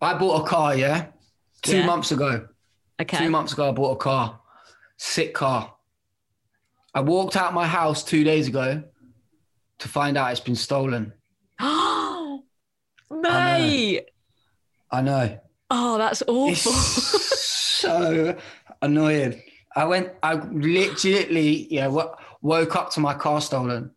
I bought a car, yeah, two Yeah. months ago. Okay. Two months ago, I bought a car, sick car. I walked out my house two days ago to find out it's been stolen. Oh, mate. I know. Oh, that's It's awful. so annoying. I went, I literally, yeah, wo- woke up to my car stolen.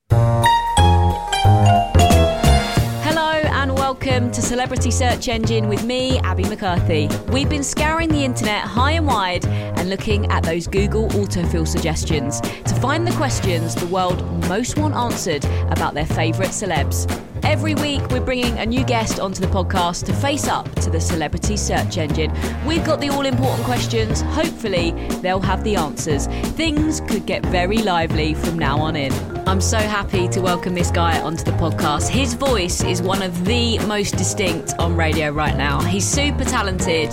Welcome to Celebrity Search Engine with me, Abby McCarthy. We've been scouring the internet high and wide and looking at those Google autofill suggestions to find the questions the world most want answered about their favourite celebs. Every week, we're bringing a new guest onto the podcast to face up to the celebrity search engine. We've got the all important questions. Hopefully, they'll have the answers. Things could get very lively from now on in. I'm so happy to welcome this guy onto the podcast. His voice is one of the most distinct on radio right now. He's super talented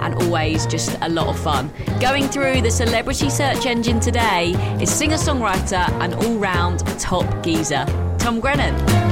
and always just a lot of fun. Going through the celebrity search engine today is singer songwriter and all round top geezer, Tom Grennan.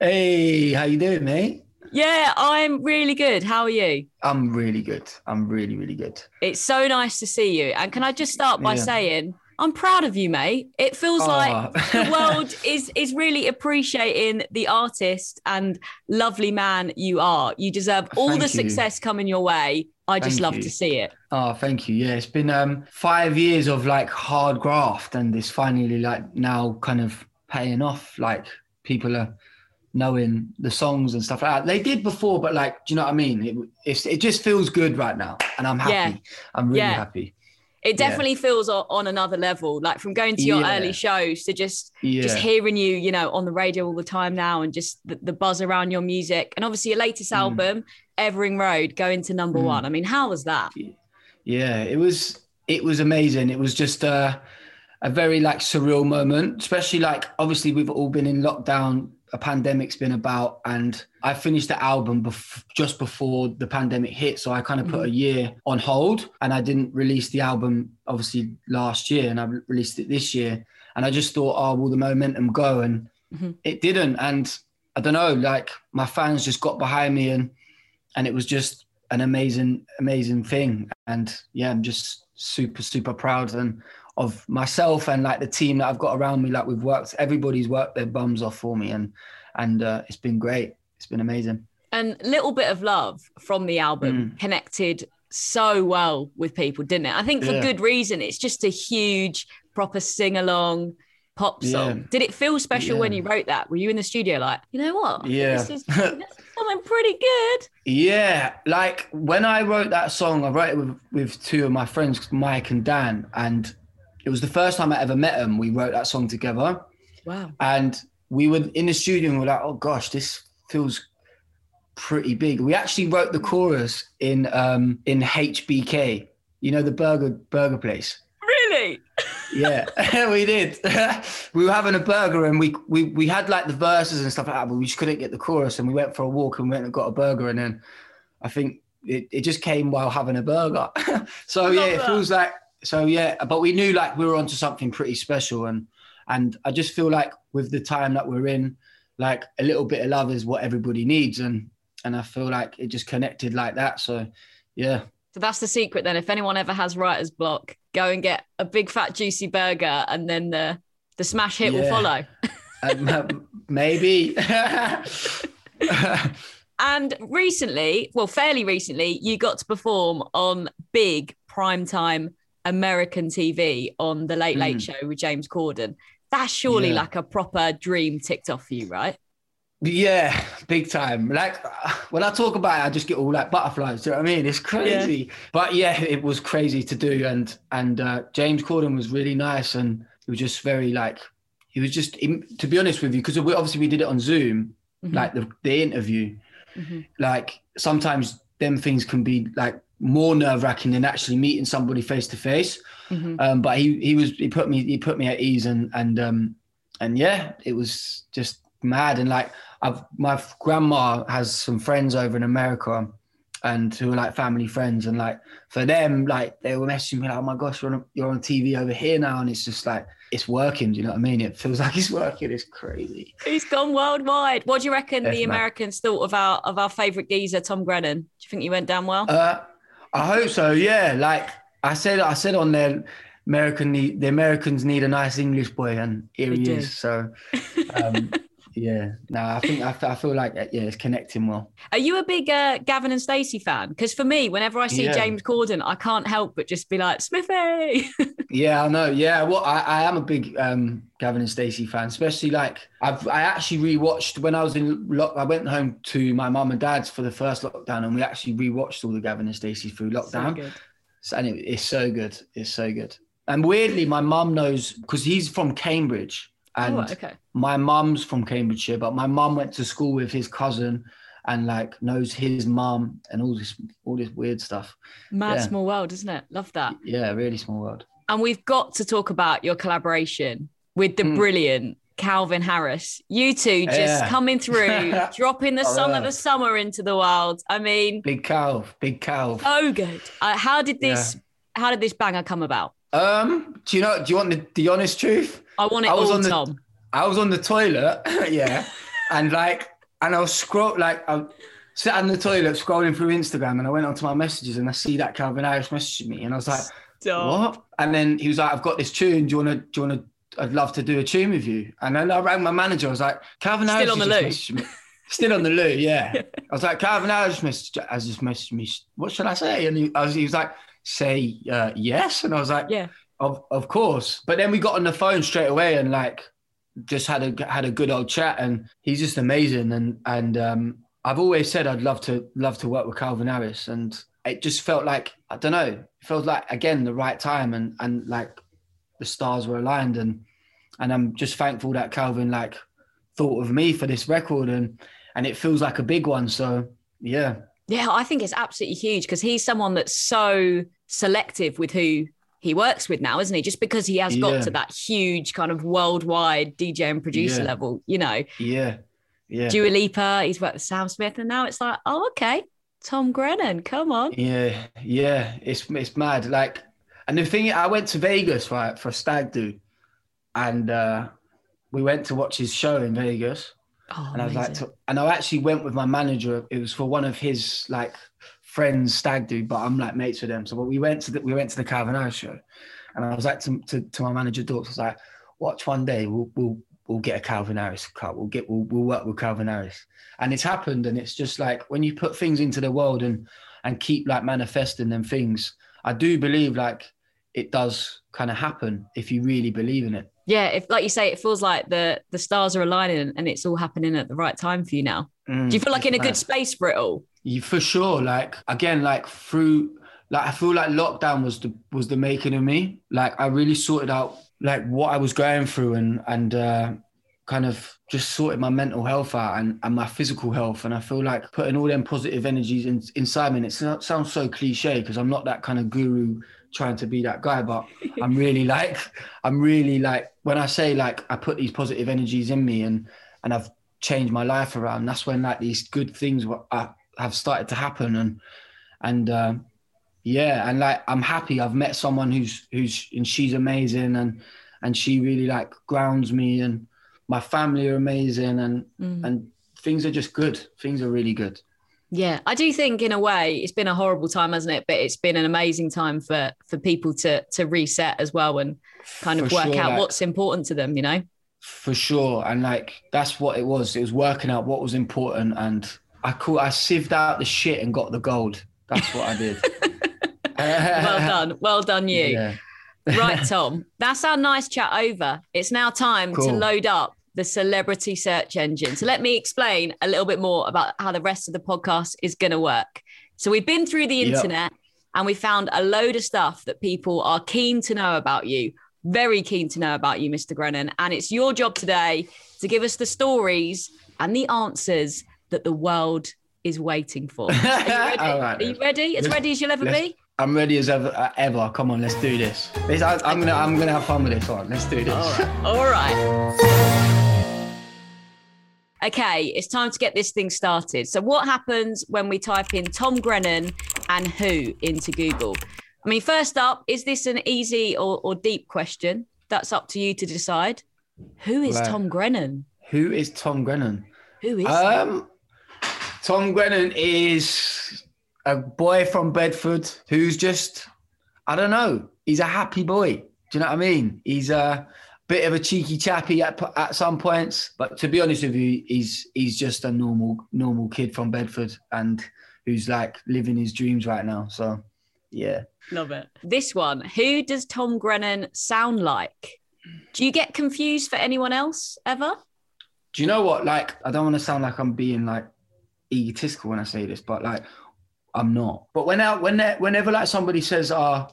Hey, how you doing, mate? Yeah, I'm really good. How are you? I'm really good. I'm really, really good. It's so nice to see you. And can I just start by Yeah. saying, I'm proud of you, mate. It feels like the world is is really appreciating the artist and lovely man you are. You deserve all Thank the you. success coming your way. I just Thank love you. to see it. Oh, thank you. Yeah, it's been um five years of like hard graft, and it's finally like now kind of paying off. Like people are knowing the songs and stuff like that. They did before, but like, do you know what I mean? It it just feels good right now, and I'm happy. Yeah. I'm really Yeah. happy. It Yeah. definitely feels on another level. Like from going to your Yeah. early shows to just Yeah. just hearing you, you know, on the radio all the time now, and just the, the buzz around your music, and obviously your latest Mm. album, Evering Road, going to number one. I mean, how was that? Yeah, it was it was amazing. It was just uh, a very like surreal moment, especially like obviously we've all been in lockdown. A pandemic's been about, and I finished the album bef- just before the pandemic hit. So I kind of put mm-hmm. a year on hold, and I didn't release the album obviously last year, and I re- released it this year. And I just thought, oh, will the momentum go? And mm-hmm. it didn't. And I don't know, like my fans just got behind me, and and it was just an amazing, amazing thing. And yeah, I'm just super, super proud and of myself and like the team that I've got around me. Like we've worked, everybody's worked their bums off for me, and and uh, it's been great. It's been amazing. And little bit of love from the album Mm. connected so well with people, didn't it? I think for Yeah. good reason. It's just a huge, proper sing along pop song. Yeah. Did it feel special when you wrote that? Were you in the studio like, you know what? Yeah. This is, this is something pretty good. Yeah, like when I wrote that song, I wrote it with, with two of my friends, Mike and Dan, and it was the first time I ever met them. We wrote that song together. Wow. and we were in the studio and we are like, oh gosh, this feels pretty big. We actually wrote the chorus in um in HBK, you know, the burger burger place. Really? Yeah, we did. we were having a burger and we, we we had like the verses and stuff like that, but we just couldn't get the chorus. And we went for a walk and went and got a burger. And then I think it, it just came while having a burger. so yeah, it that. feels like so yeah. But we knew like we were onto something pretty special. And and I just feel like with the time that we're in, like a little bit of love is what everybody needs. And and I feel like it just connected like that. So yeah, So that's the secret then. If anyone ever has writer's block, go and get a big fat juicy burger and then the the smash hit will follow. Um, maybe. And recently, well, fairly recently, you got to perform on big primetime American TV on the Late Late Show with James Corden. That's surely Mm. Yeah. like a proper dream ticked off for you, right? Yeah, big time. Like when I talk about it, I just get all like butterflies. Do you know what I mean? It's crazy. But yeah, it was crazy to do. And and uh, James Corden was really nice, and he was just very like he was just to be honest with you because we obviously we did it on Zoom, like the the interview. Like sometimes them things can be like more nerve wracking than actually meeting somebody face to face. Um, But he he was he put me he put me at ease and and um and yeah, it was just mad. And like, I've my grandma has some friends over in America, and who are like family friends. And like for them, like they were messaging me like, "Oh my gosh, you're on, you're on TV over here now," and it's just like it's working. Do you know what I mean? It feels like it's working. It's crazy. He's gone worldwide. What do you reckon Yes, the ma'am. Americans thought of our of our favourite geezer, Tom Grennan? Do you think he went down well? Uh, I hope so. Yeah, like I said, I said on there, American the Americans need a nice English boy, and here They he do. is. So. Um, Yeah, no, I think I, I feel like yeah, it's connecting well. Are you a big uh, Gavin and Stacey fan? Because for me, whenever I see Yeah. James Corden, I can't help but just be like, Smithy. Yeah, I know. Yeah, well, I, I am a big um, Gavin and Stacey fan, especially like I've I actually rewatched when I was in lock. I went home to my mum and dad's for the first lockdown, and we actually rewatched all the Gavin and Stacey through lockdown. good. So- and it, it's so good. It's so good. And weirdly, my mum knows because he's from Cambridge, and Oh, okay. my mum's from Cambridgeshire, but my mum went to school with his cousin, and like knows his mum and all this all this weird stuff. Mad Yeah. small world, isn't it? Love that. Yeah, really small world. And we've got to talk about your collaboration with the brilliant Calvin Harris. You two just. Yeah. coming through, dropping the Oh, song yeah. of the summer into the world. I mean, Big cow, big cow. Oh, good. Uh, how did this? How did this banger come about? Um, do you know? Do you want the, the honest truth? I want it I was all, on the- Tom. I was on the toilet, yeah, and like, and I was scroll like I sat on the toilet scrolling through Instagram, and I went onto my messages, and I see that Calvin Harris messaged me, and I was like, what? And then he was like, I've got this tune. Do you want to? Do you want to? I'd love to do a tune with you. And then I rang my manager. I was like, Calvin Still Harris on the me. Still on the loo, yeah. I was like, Calvin Harris messaged, has just messaged me. What should I say? And he, I was, he was like, say uh, yes. And I was like, Yeah. Of of course. But then we got on the phone straight away and like just had a had a good old chat. And he's just amazing. And and um, I've always said I'd love to love to work with Calvin Harris. And it just felt like I don't know. It felt like again the right time and and like the stars were aligned. And and I'm just thankful that Calvin like thought of me for this record and and it feels like a big one. So yeah. Yeah, I think it's absolutely huge because he's someone that's so selective with who he works with now, isn't he? Just because he has got Yeah. to that huge kind of worldwide DJ and producer Yeah. level, you know. Yeah. Yeah. Dua Lipa, he's worked with Sam Smith, and now it's like, oh, okay, Tom Grennan, come on. Yeah, yeah, it's it's mad. Like, and the thing, I went to Vegas right for a stag do, and uh, we went to watch his show in Vegas. Oh, And I was like, to, and I actually went with my manager. It was for one of his like friends stag do, but I'm like mates with them. So we went to the, we went to the Calvin Harris show, and I was like to to, to my manager Dorks, I was like, watch one day we'll we'll we'll get a Calvin Harris cut. We'll get we'll, we'll work with Calvin Harris, and it's happened. And it's just like when you put things into the world and and keep like manifesting them things. I do believe like it does kind of happen if you really believe in it. yeah, if like you say, it feels like the the stars are aligning and it's all happening at the right time for you now. Mm, Do you feel like in a good space for it all? You for sure. Like again, like through like I feel like lockdown was the was the making of me. Like I really sorted out like what I was going through and and uh kind of just sorted my mental health out and, and my physical health. And I feel like putting all them positive energies in, inside me. And it sounds so cliche because I'm not that kind of guru trying to be that guy, but I'm really like, I'm really like, when I say like I put these positive energies in me and and I've changed my life around, that's when like these good things were, uh, have started to happen. And and uh, yeah, and like I'm happy. I've met someone who's who's and she's amazing and and she really like grounds me and my family are amazing and Mm. and things are just good. Things are really good. Yeah, I do think in a way it's been a horrible time, hasn't it? But it's been an amazing time for for people to to reset as well and kind of For work sure, out like- what's important to them. You know. For sure. And like that's what it was. It was working out what was important, and I call I sieved out the shit and got the gold. That's what I did. Well done, well done, you. Yeah. Right, Tom. That's our nice chat over. It's now time to load up the celebrity search engine. So let me explain a little bit more about how the rest of the podcast is going to work. So we've been through the Yep. internet and we found a load of stuff that people are keen to know about you. Very keen to know about you, Mr. Grennan. And it's your job today to give us the stories and the answers that the world is waiting for. Are you ready? Right, are you ready? As ready as you'll ever be? I'm ready as ever. Uh, ever. Come on, let's do this. This- I, am gonna I'm gonna have fun with this one. Let's do this. All right. All right. Okay, it's time to get this thing started. So, what happens when we type in Tom Grennan and who into Google? I mean, first up, is this an easy or, or deep question? That's up to you to decide. Who is Right. Tom Grennan? Who is Tom Grennan? Who is? he? Um, Tom Grennan is a boy from Bedford who's just, I don't know, he's a happy boy. Do you know what I mean? He's a bit of a cheeky chappy at, at some points, but to be honest with you, he's he's just a normal normal kid from Bedford and who's like living his dreams right now. So, yeah. Love it. This one, who does Tom Grennan sound like? Do you get confused for anyone else ever? Do you know what? Like, I don't want to sound like I'm being like egotistical when I say this, but like, I'm not. But when I, when they- whenever like somebody says, "Ah,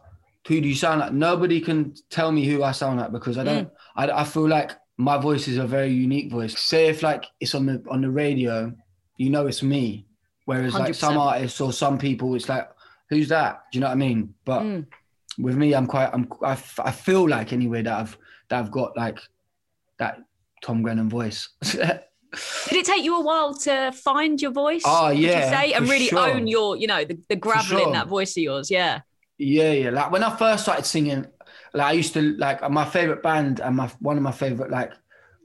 who do you sound like?" Nobody can tell me who I sound like because I don't. I, I feel like my voice is a very unique voice. Say if like it's on the on the radio, you know it's me. Whereas like some artists or some people, it's like, who's that? Do you know what I mean? But Mm. with me, I'm quite. I'm. I, f- I feel like anyway that I've that I've got like that Tom Grennan voice. Did it take you a while to find your voice? Oh, yeah, say, and really sure. own your, you know, the, the gravel in that voice of yours. Yeah. Yeah, yeah. Like when I first started singing, like I used to like my favorite band and my one of my favorite like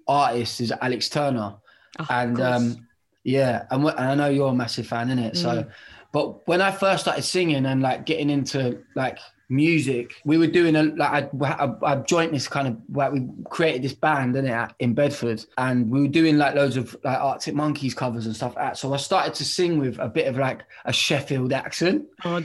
artists is Alex Turner, Oh, and um, yeah, and, and I know you're a massive fan in it. So, Mm. But when I first started singing and like getting into like music, we were doing a like I, I, I joined this kind of like we created this band in it in Bedford, and we were doing like loads of like Arctic Monkeys covers and stuff. So I started to sing with a bit of like a Sheffield accent oh,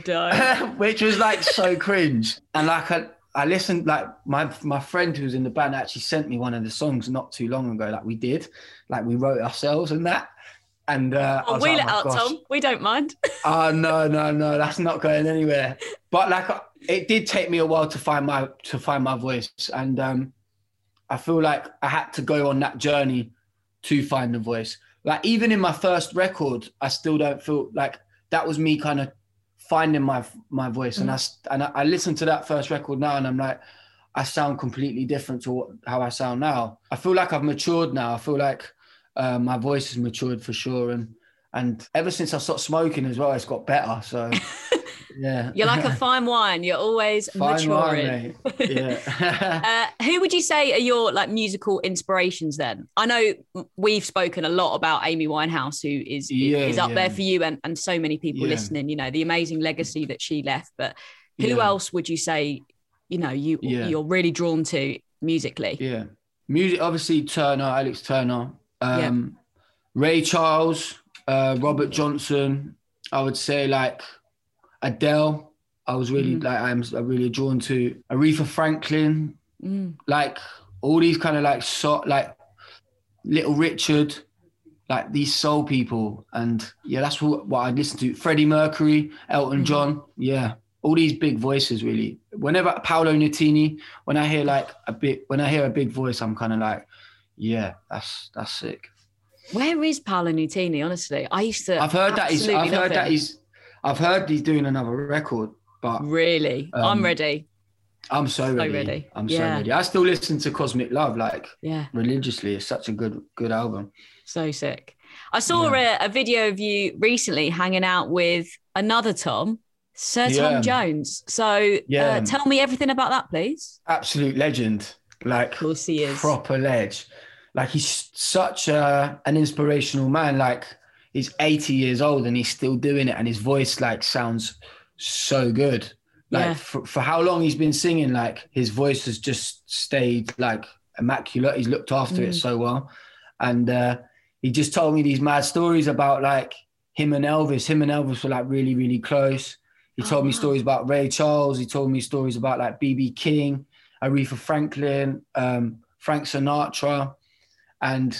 which was like so cringe. And like I, I listened, like my my friend who was in the band actually sent me one of the songs not too long ago. Like we did, like we wrote ourselves and that. And uh, Oh, wheel like, it "Oh out, gosh." Tom. We don't mind. Oh no, no, no, that's not going anywhere. But like, it did take me a while to find my to find my voice, and um, I feel like I had to go on that journey to find the voice. Like even in my first record, I still don't feel like that was me kind of finding my my voice. And I and I, I listen to that first record now, and I'm like, I sound completely different to what, how I sound now. I feel like I've matured now. I feel like uh, my voice has matured for sure, and and ever since I stopped smoking as well, it's got better. So yeah, You're like a fine wine. You're always Fine maturing. wine, mate. Yeah. Uh, who would you say are your like musical inspirations then? I know we've spoken a lot about Amy Winehouse, who is Yeah, is up yeah. there for you and, and so many people Yeah. listening, you know, the amazing legacy that she left. But who else would you say, you know, you you're really drawn to musically? Yeah. Music, obviously, Turner, Alex Turner, um, Ray Charles, uh, Robert Johnson. I would say like Adele. I was really Mhm. like I'm really drawn to Aretha Franklin, Mm. like all these kind of like so like Little Richard, like these soul people, and yeah, that's what, what I listen to. Freddie Mercury, Elton Mhm. John, yeah, all these big voices really. Whenever Paolo Nutini, when I hear like a bit, when I hear a big voice, I'm kind of like, yeah, that's that's sick. Where is Paolo Nutini? Honestly, I used to. I've heard that he's, I've heard that he's, I've heard he's doing another record, but Really, I'm Um, ready. I'm so ready. ready. I'm so ready. I still listen to Caustic Love like Yeah, religiously. It's such a good good album. so sick. I saw a, a video of you recently hanging out with another Tom, Sir Tom Jones. So Yeah. uh, tell me everything about that, please. Absolute legend. Like Of course he is. proper ledge. Like he's such a, an inspirational man. Like he's 80 years old and he's still doing it, and his voice like sounds so good. Like Yeah. for, for how long he's been singing, like his voice has just stayed like immaculate. He's looked after Mm. it so well, and uh, he just told me these mad stories about like him and Elvis. Him and Elvis were like really, really close. He told Oh, me stories about Ray Charles. He told me stories about like BB King, Aretha Franklin, um, Frank Sinatra, and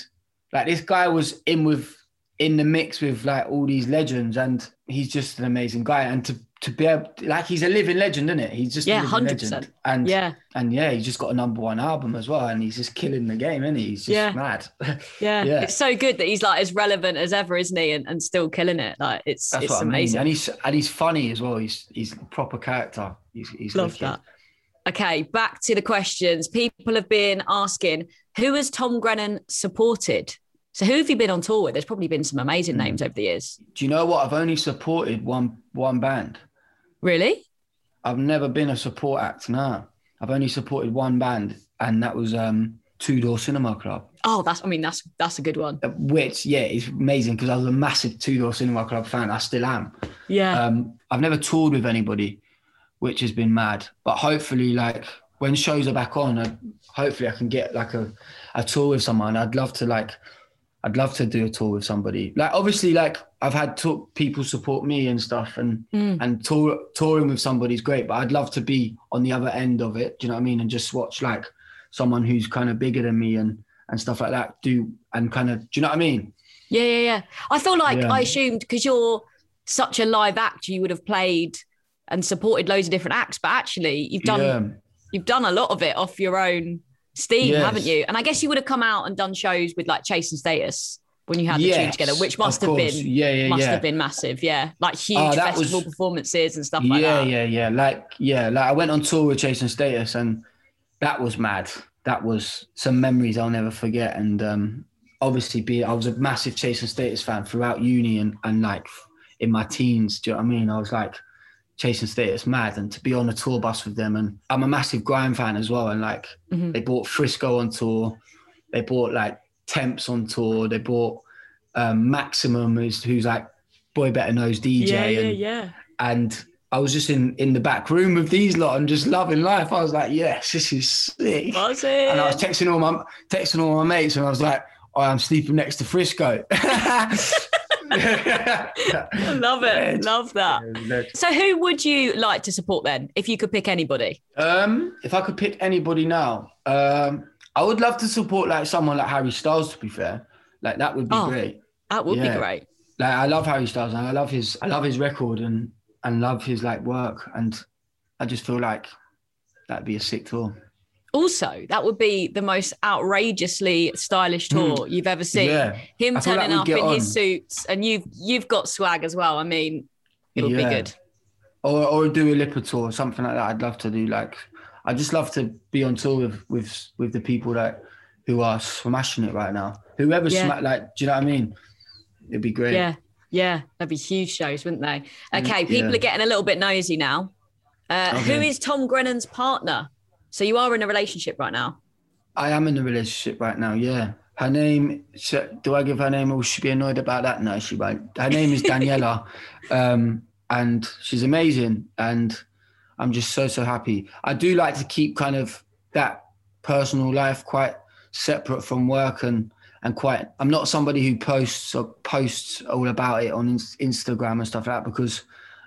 like this guy was in with in the mix with like all these legends, and he's just an amazing guy. And to to be able, like, he's a living legend, isn't it? He's just a Yeah, living 100%. legend. And Yeah. and yeah, he's just got a number one album as well, and he's just killing the game, isn't he? He's just Yeah. mad. Yeah. Yeah. It's so good that he's like as relevant as ever, isn't he? And, and still killing it. Like it's That's it's amazing. I mean. And he's and he's funny as well. He's he's a proper character. He's he's Love wicked. that. Okay, back to the questions. People have been asking, who has Tom Grennan supported? So who have you been on tour with? There's probably been some Hmm. amazing names over the years. Do you know what? I've only supported one one band. Really? I've never been a support act. No, I've only supported one band, and that was um, Two Door Cinema Club. Oh, that's I mean, that's that's a good one. Uh, Which, yeah, is amazing because I was a massive Two Door Cinema Club fan. I still am. Yeah. Um, I've never toured with anybody, which has been mad. But hopefully, like when shows are back on, I, hopefully I can get like a, a tour with someone. I'd love to like, I'd love to do a tour with somebody. Like obviously, like I've had tour, people support me and stuff, and mm. and tour, touring with somebody's great. But I'd love to be on the other end of it. Do you know what I mean? And just watch like someone who's kind of bigger than me and and stuff like that do and kind of do you know what I mean? Yeah, yeah, yeah. I feel like Yeah. I assumed because you're such a live act, you would have played and supported loads of different acts, but actually you've done Yeah. you've done a lot of it off your own steam, Yes. haven't you? And I guess you would have come out and done shows with like Chase and Status when you had the tune together, which must have course. been Yeah, yeah, must yeah. have been massive. Yeah, like huge Oh, festival was- performances and stuff like yeah, that. Yeah, yeah, yeah. Like, yeah, like I went on tour with Chase and Status, and that was mad. That was some memories I'll never forget. And um, obviously, be I was a massive Chase and Status fan throughout uni and and like in my teens. Do you know what I mean? I was like Chase and Status mad, and to be on a tour bus with them. And I'm a massive grime fan as well. And like Mm-hmm. they bought Frisco on tour, they bought like Temps on tour, they bought um, Maximum, who's, who's like Boy Better Knows DJ. yeah, yeah, and, yeah. and I was just in in the back room with these lot and just loving life. I was like, yes, this is sick. Was it? And I was texting all my texting all my mates, and I was like, oh, I'm sleeping next to Frisco. I love it. Love that. So who would you like to support then, if you could pick anybody? Um, if I could pick anybody now, um, I would love to support like someone like Harry Styles. To be fair, like that would be Oh. great. That would Yeah. be great. Like I love Harry Styles and I love his I love his record and and love his like work and I just feel like that'd be a sick tour. Also, that would be the most outrageously stylish tour you've ever seen. Hmm. Yeah. Him like turning up in his suits, and you've you've got swag as well. I mean, it would be good. or or Dua Lipa tour, or something like that. I'd love to do. Like, I just love to be on tour with with with the people that who are smashing it right now. Whoever Yeah. sma- like, do you know what I mean? It'd be great. Yeah, yeah, that'd be huge shows, wouldn't they? Okay, people Mm, yeah. are getting a little bit nosy now. Uh, Who Okay. is Tom Grennan's partner? So you are in a relationship right now. I am in a relationship right now. Yeah. Her name. Do I give her name? Or should she be annoyed about that? No, she won't. Her name is Daniela, um, and she's amazing. And I'm just so so happy. I do like to keep kind of that personal life quite separate from work and and quite. I'm not somebody who posts or posts all about it on Instagram and stuff like that because.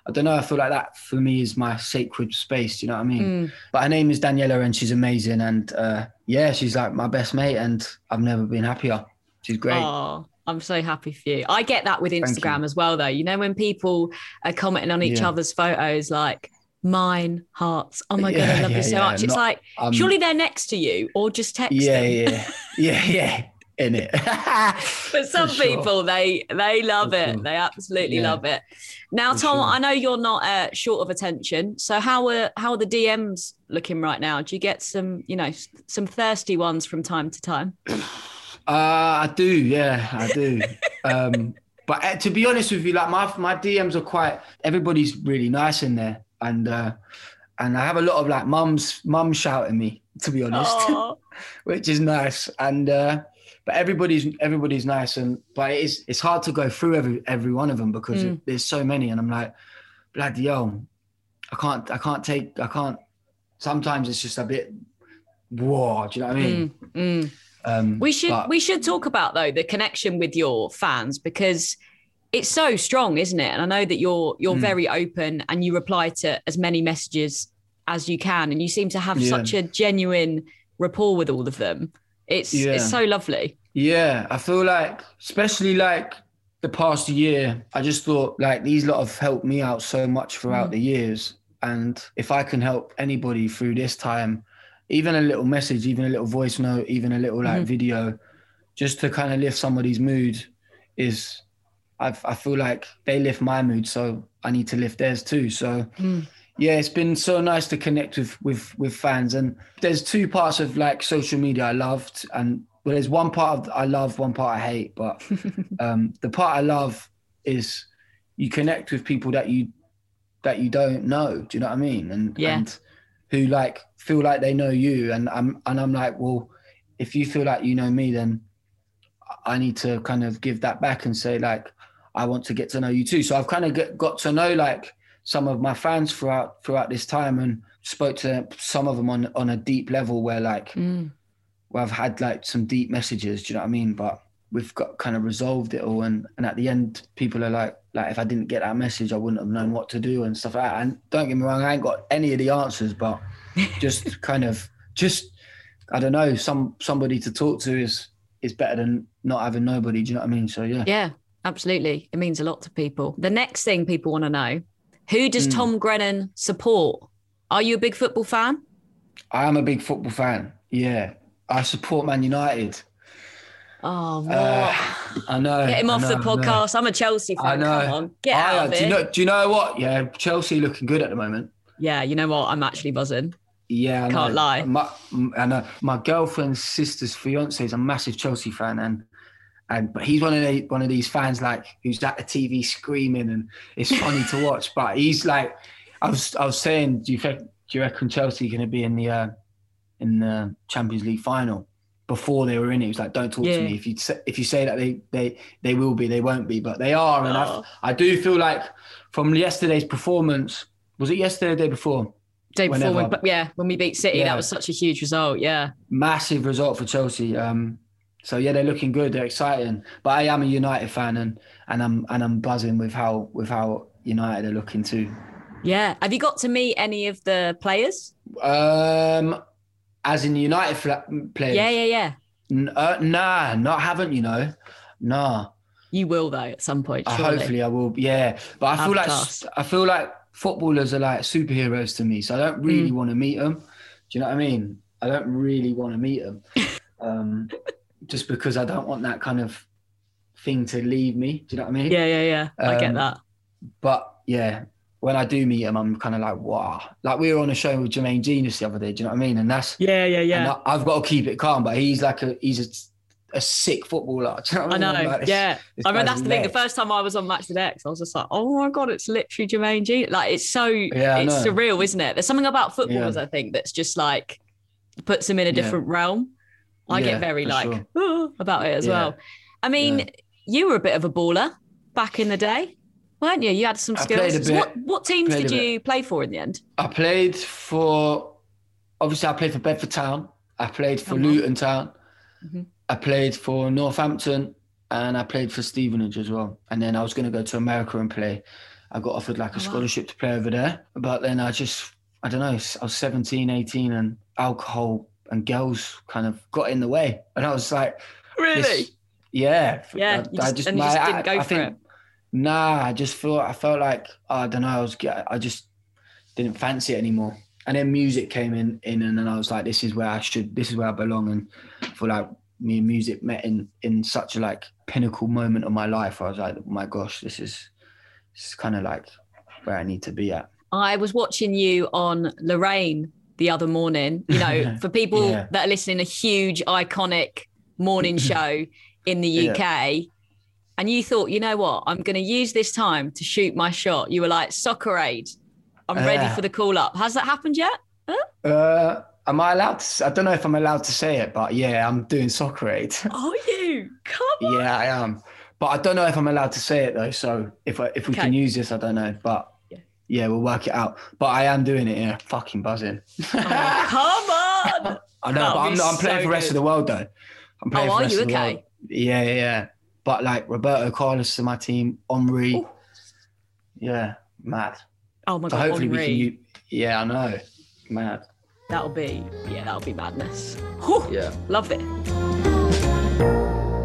I don't know. I feel like that for me is my sacred space. You know what I mean? But her name is Daniela, and she's amazing. And uh, yeah, she's like my best mate, and I've never been happier. She's great. Oh, I'm so happy for you. I get that with. Instagram as well, though. You know, when people are commenting on each Yeah. other's photos, like mine, hearts, oh my God, I love yeah, you so yeah. much. It's Not- like, um, surely they're next to you or just text yeah, them. yeah, yeah, yeah. In it. But some sure. people, they they love it. They absolutely Yeah. love it. Now, For Tom, sure. I know you're not uh, short of attention. So how are how are the DMs looking right now? Do you get some, you know, some thirsty ones from time to time? Uh, I do, yeah, I do. um, but uh, to be honest with you, like my my DMs are quite. Everybody's really nice in there, and uh, and I have a lot of like mums mums shouting me. To be honest, which is nice. And uh, but everybody's everybody's nice and but it is it's hard to go through every every one of them because Mm. it, there's so many and I'm like bloody hell I can't I can't take I can't sometimes it's just a bit whoa do you know what I mean Mm. um We should but- we should talk about though the connection with your fans because it's so strong, isn't it? And I know that you're you're Mm. very open and you reply to as many messages as you can, and you seem to have Yeah. such a genuine rapport with all of them. It's Yeah. it's so lovely. Yeah, I feel like, especially like the past year, I just thought like these lot have helped me out so much throughout mm. the years. And if I can help anybody through this time, even a little message, even a little voice note, even a little like mm-hmm. video, just to kind of lift somebody's mood is, I, I feel like they lift my mood. So I need to lift theirs too. So mm. Yeah, it's been so nice to connect with with with fans. And there's two parts of like social media I loved, and well, there's one part of I love, one part I hate. But um, the part I love is you connect with people that you that you don't know. Do you know what I mean? And Yeah. and who like feel like they know you, and I'm and I'm like, well, if you feel like you know me, then I need to kind of give that back and say like, I want to get to know you too. So I've kind of get, got to know like some of my fans throughout throughout this time and spoke to some of them on on a deep level where like Mm. where I've had like some deep messages. Do you know what I mean? But we've got kind of resolved it all, and and at the end, people are like like if I didn't get that message, I wouldn't have known what to do and stuff like that. And don't get me wrong, I ain't got any of the answers, but just kind of just I don't know, some somebody to talk to is is better than not having nobody. Do you know what I mean? So yeah. Yeah, absolutely. It means a lot to people. The next thing people want to know who does Hmm. Tom Grennan support? Are you a big football fan? I am a big football fan. Yeah, I support Man United. Oh, what? Uh, I know. Get him off the know, know. podcast. I'm a Chelsea fan. I know. Come on, get I- out of do it. you know? Do you know what? Yeah, Chelsea looking good at the moment. yeah, you know what? I'm actually buzzing. Yeah, I Can't know. lie. My, I know my girlfriend's sister's fiance is a massive Chelsea fan, and and but he's one of the, one of these fans like who's at the TV screaming, and it's funny to watch. But he's like, I was I was saying, do you think do you reckon Chelsea are going to be in the uh, in the Champions League final? Before they were in it, he was like, "Don't talk Yeah. to me. If you say, if you say that they they they will be, they won't be, but they are." And Oh. I I do feel like from yesterday's performance, was it yesterday or the day before? Day before, we, Whenever. but yeah, when we beat City, Yeah. that was such a huge result. Yeah, massive result for Chelsea. Um, so yeah, they're looking good. They're exciting. But I am a United fan, and and I'm and I'm buzzing with how with how United are looking too. yeah. Have you got to meet any of the players? Um, as in United fla- players. Yeah, yeah, yeah. N- uh, nah, not haven't you know. Nah. You will though at some point. Uh, hopefully I will. Yeah, but I feel like I feel like footballers are like superheroes to me. So I don't Mm. really want to meet them. Do you know what I mean? I don't really want to meet them, um, just because I don't want that kind of thing to leave me. Do you know what I mean? Yeah, yeah, yeah. I get Um, that. But yeah, when I do meet him, I'm kind of like, wow. Like we were on a show with Jermaine Jenas the other day. Do you know what I mean? And that's Yeah, yeah, yeah. I, I've got to keep it calm. But he's like a he's a, a sick footballer. Do you know what I I know. like, yeah. this I mean, that's the thing. The first time I was on Match the X, I was just like, oh my God, it's literally Jermaine G. Like, it's so, Yeah, it's surreal, isn't it? There's something about footballers, Yeah. I think, that's just like puts them in a Yeah. different realm. I Yeah, get very like sure. "Oh," about it as Yeah. well. I mean, Yeah. you were a bit of a baller back in the day, weren't you? You had some skills. played a So bit. What, what teams did you play for in the end? I played for obviously I played for Bedford Town. I played for. Luton Town. Mhm. I played for Northampton and I played for Stevenage as well. And then I was going to go to America and play. I got offered like a Oh, wow. scholarship to play over there, but then I just I don't know. I was 17, 18 and alcohol and girls kind of got in the way. And I was like really? yeah. Yeah, I, you I just- and you my- just didn't go I for think- it. Nah, I just felt I felt like oh, I don't know. I was I just didn't fancy it anymore. And then music came in, in, and then I was like, this is where I should, this is where I belong. And I feel like me and music met in in such a like pinnacle moment of my life. I was like, oh my gosh, this is, this is kind of like where I need to be at. I was watching you on Lorraine the other morning. You know, for people Yeah. that are listening, a huge iconic morning show in the Yeah. UK. And you thought, you know what? I'm going to use this time to shoot my shot. You were like, soccer aid. I'm ready for the call up. Has that happened yet? Uh, am I allowed to? I don't know if I'm allowed to say it, but yeah, I'm doing soccer aid. Are you? Come on. yeah, I am. But I don't know if I'm allowed to say it though. So if I, if we Okay. can use this, I don't know. But Yeah. yeah, we'll work it out. But I am doing it. Yeah, fucking buzzing. Oh, come on. I know, That'll but I'm, not, I'm playing so for the rest good. of the world though. I'm playing Oh, for are the rest you? of the Okay. world. Yeah, yeah, yeah. But like Roberto Carlos to my team, Omri. Ooh. Yeah, mad. Oh my So god, hopefully we Henri. can. u- Yeah, I know. Mad. That'll be yeah, that'll be madness. Whew, Yeah. Love it.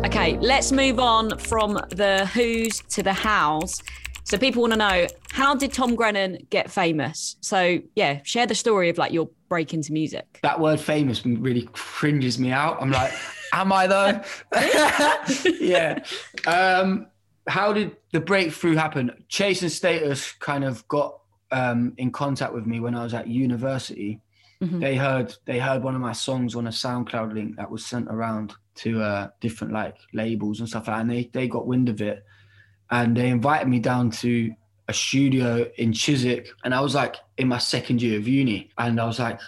Okay, let's move on from the who's to the hows. So people want to know how did Tom Grennan get famous? So yeah, share the story of like your break into music. That word famous really cringes me out. I'm like, am I though? yeah. Um, how did the breakthrough happen? Chase and Status kind of got um, in contact with me when I was at university. They heard they heard one of my songs on a SoundCloud link that was sent around to uh, different like labels and stuff like that. And they they got wind of it, and they invited me down to a studio in Chiswick. And I was like in my second year of uni, and I was like,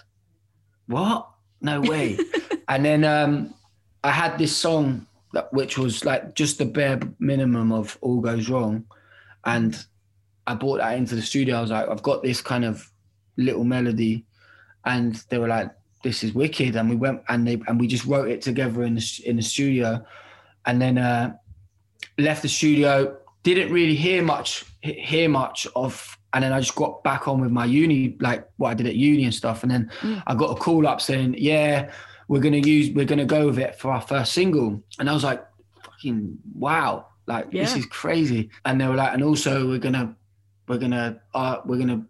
what? No way. and then um, I had this song that which was like just the bare minimum of All Goes Wrong. And I brought that into the studio. I was like, I've got this kind of little melody. And they were like, this is wicked. And we went and they and we just wrote it together in the in the studio. And then uh, left the studio, didn't really hear much hear much of and then I just got back on with my uni, like what I did at uni and stuff. And then I got a call up saying, Yeah, we're gonna use we're gonna go with it for our first single. And I was like, fucking wow, like this is crazy. And they were like, and also we're gonna we're gonna uh, we're gonna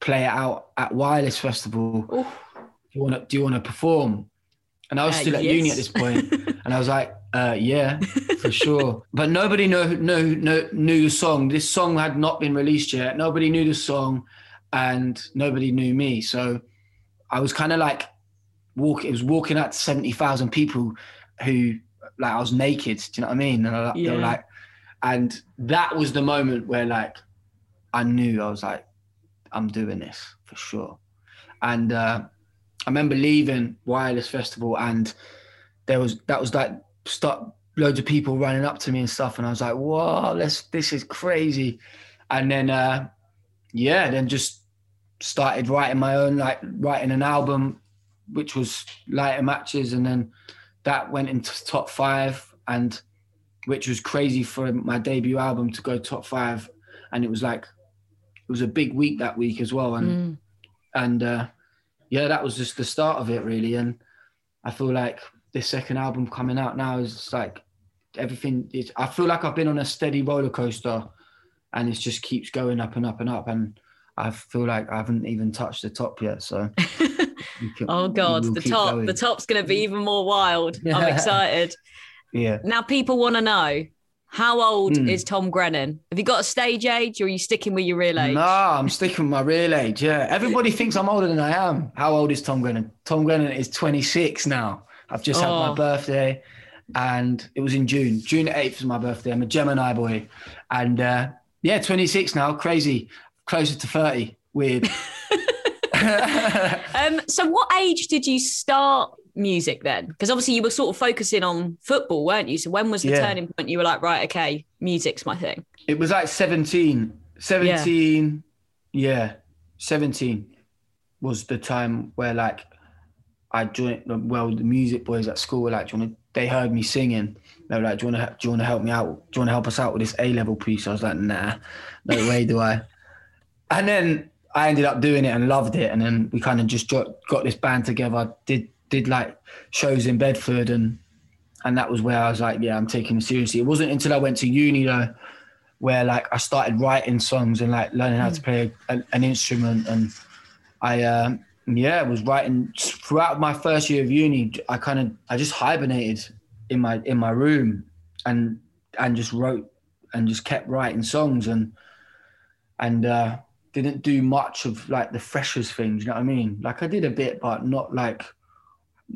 play it out at Wireless Festival. Ooh. Do you wanna do you wanna perform? And I was Uh, still at uni at this point, and I was like, uh, "Yeah, for sure." But nobody knew, knew knew knew the song. This song had not been released yet. Nobody knew the song, and nobody knew me. So I was kind of like walk. It was walking out to seventy thousand people, who like I was naked. Do you know what I mean? And I, they were Yeah. like, and that was the moment where like I knew I was like, I'm doing this for sure. And uh, I remember leaving Wireless Festival, and there was that was like start loads of people running up to me and stuff, and I was like, "Whoa, this this is crazy." And then, uh, yeah, then just started writing my own, like writing an album, which was Lighting Matches, and then that went into top five, and which was crazy for my debut album to go top five, and it was like it was a big week that week as well, and Mm. and uh, yeah, that was just the start of it really. And I feel like this second album coming out now is like everything. Is, I feel like I've been on a steady roller coaster, and it just keeps going up and up and up. And I feel like I haven't even touched the top yet. So can- Oh god, the top going. the top's gonna be even more wild. I'm excited. Yeah. Now people want to know how old Hmm. is Tom Grennan? Have you got a stage age or are you sticking with your real age? No, I'm sticking with my real age. Yeah, everybody thinks I'm older than I am. How old is Tom Grennan? Tom Grennan is 26 now. I've just had Oh. my birthday, and it was in June. June 8th was my birthday. I'm a Gemini boy, and uh, yeah, 26 now. Crazy, closer to 30. Weird. Um, so what age did you start music then? Because obviously you were sort of focusing on football, weren't you? So when was the Yeah. turning point you were like, right, okay, music's my thing? It was like 17. 17, yeah. 17 was the time where like I joined, well, the music boys at school were like, do you wanna, they heard me singing. They were like, do you want to, do you want to help me out? Do you want to help us out with this A level piece? I was like, nah, no way do I. And then I ended up doing it and loved it. And then we kind of just got, got this band together, did, did like shows in Bedford and, and that was where I was like, yeah, I'm taking it seriously. It wasn't until I went to uni though, where like I started writing songs and like learning how to play a, an instrument. And I, um, yeah, was writing throughout my first year of uni. I kind of, I just hibernated in my in my room and and just wrote and just kept writing songs and and uh, didn't do much of like the freshers things. You know what I mean? Like I did a bit, but not like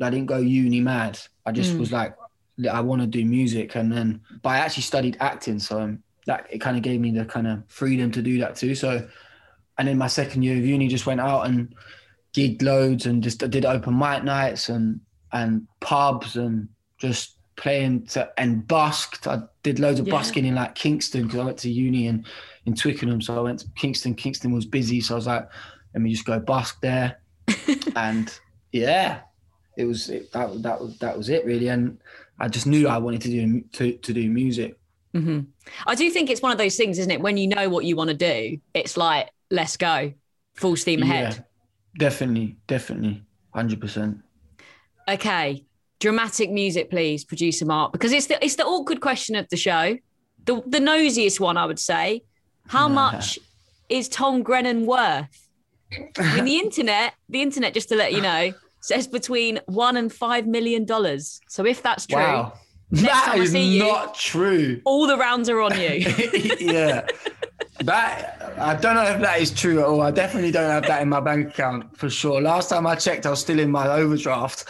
I didn't go uni mad. I just was like, I want to do music, and then but I actually studied acting, so that it kind of gave me the kind of freedom to do that too. So, and then my second year of uni just went out and gigged loads and just I did open mic nights and and pubs and just playing to, and busked. I did loads of Yeah. busking in like Kingston because I went to uni in in Twickenham, so I went to Kingston. Kingston was busy, so I was like, let me just go busk there, and yeah, it was it, that that was that was it really, and I just knew I wanted to do to to do music. hmm I do think it's one of those things, isn't it? When you know what you want to do, it's like, let's go, full steam ahead. Yeah, definitely, definitely, hundred percent. Okay, dramatic music, please, producer Mark, because it's the it's the awkward question of the show, the the nosiest one, I would say. How much is Tom Grennan worth? I mean, the internet, the internet, just to let you know, says between one and five million dollars. So if that's true, Wow, that is see you- not true. all the rounds are on you. yeah. That I don't know if that is true at all. I definitely don't have that in my bank account for sure. Last time I checked, I was still in my overdraft.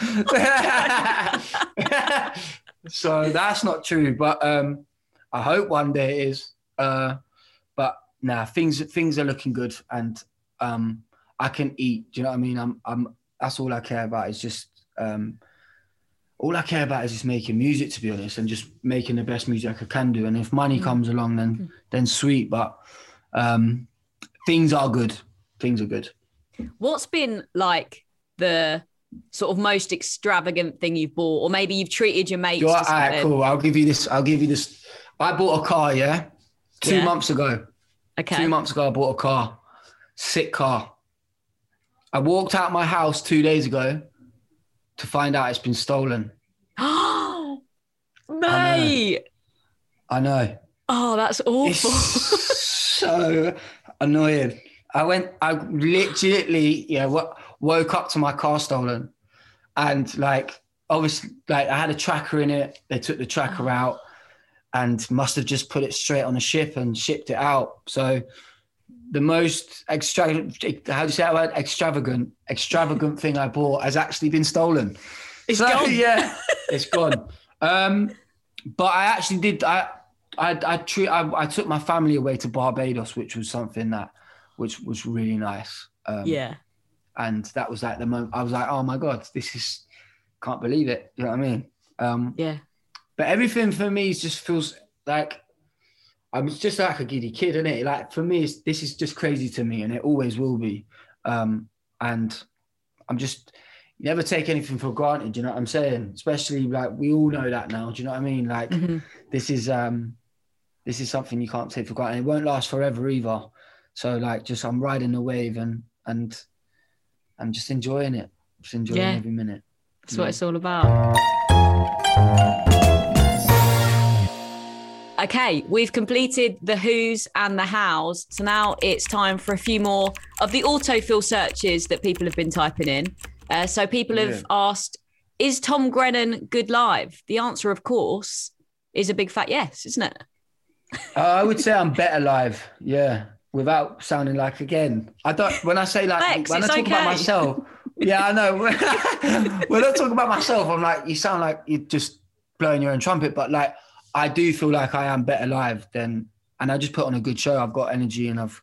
so that's not true. But um, I hope one day it is. Uh, but nah, things things are looking good, and um, I can eat. Do you know what I mean? I'm I'm. That's all I care about. Is just um, all I care about is just making music, to be honest, and just making the best music I can do. And if money comes along, then then sweet. But um, things are good. Things are good. What's been like the sort of most extravagant thing you've bought, or maybe you've treated your mates? All right, cool. I'll give you this. I'll give you this. I bought a car, yeah, two Yeah. months ago. Okay. Two months ago, I bought a car. Sick car. I walked out my house two days ago to find out it's been stolen. Mate. I know. Oh, that's It's awful. so annoying. I went, I literally, yeah, wo- woke up to my car stolen. And like, obviously, like I had a tracker in it. They took the tracker oh. out and must have just put it straight on a ship and shipped it out. So the most extravagant, how do you say that word? Extravagant, extravagant thing I bought has actually been stolen. It's So, gone. Yeah, it's gone. Um, but I actually did. I I I, tre- I I took my family away to Barbados, which was something that which was really nice. Um, yeah. and that was like the moment I was like, oh my god, this is can't believe it. You know what I mean? Um, Yeah. but everything for me just feels like I'm just like a giddy kid, is it? Like for me, it's, this is just crazy to me, and it always will be. Um, and I'm just you never take anything for granted. Do you know what I'm saying? Especially like we all know that now. Do you know what I mean? Like Mhm. this is um, this is something you can't take for granted. It won't last forever either. So like, just I'm riding the wave and and I'm just enjoying it. Just enjoying Yeah. every minute. That's what it's all about. Okay, we've completed the who's and the how's. So now it's time for a few more of the autofill searches that people have been typing in. Uh, so people have Yeah. asked, is Tom Grennan good live? The answer, of course, is a big fat yes, isn't it? Uh, I would say I'm better live. Yeah, without sounding like again. I don't. When I say like Lex, when I talk about myself. Yeah, I know. when I talk about myself, I'm like you sound like you're just blowing your own trumpet. But like I do feel like I am better live than, and I just put on a good show. I've got energy and I've.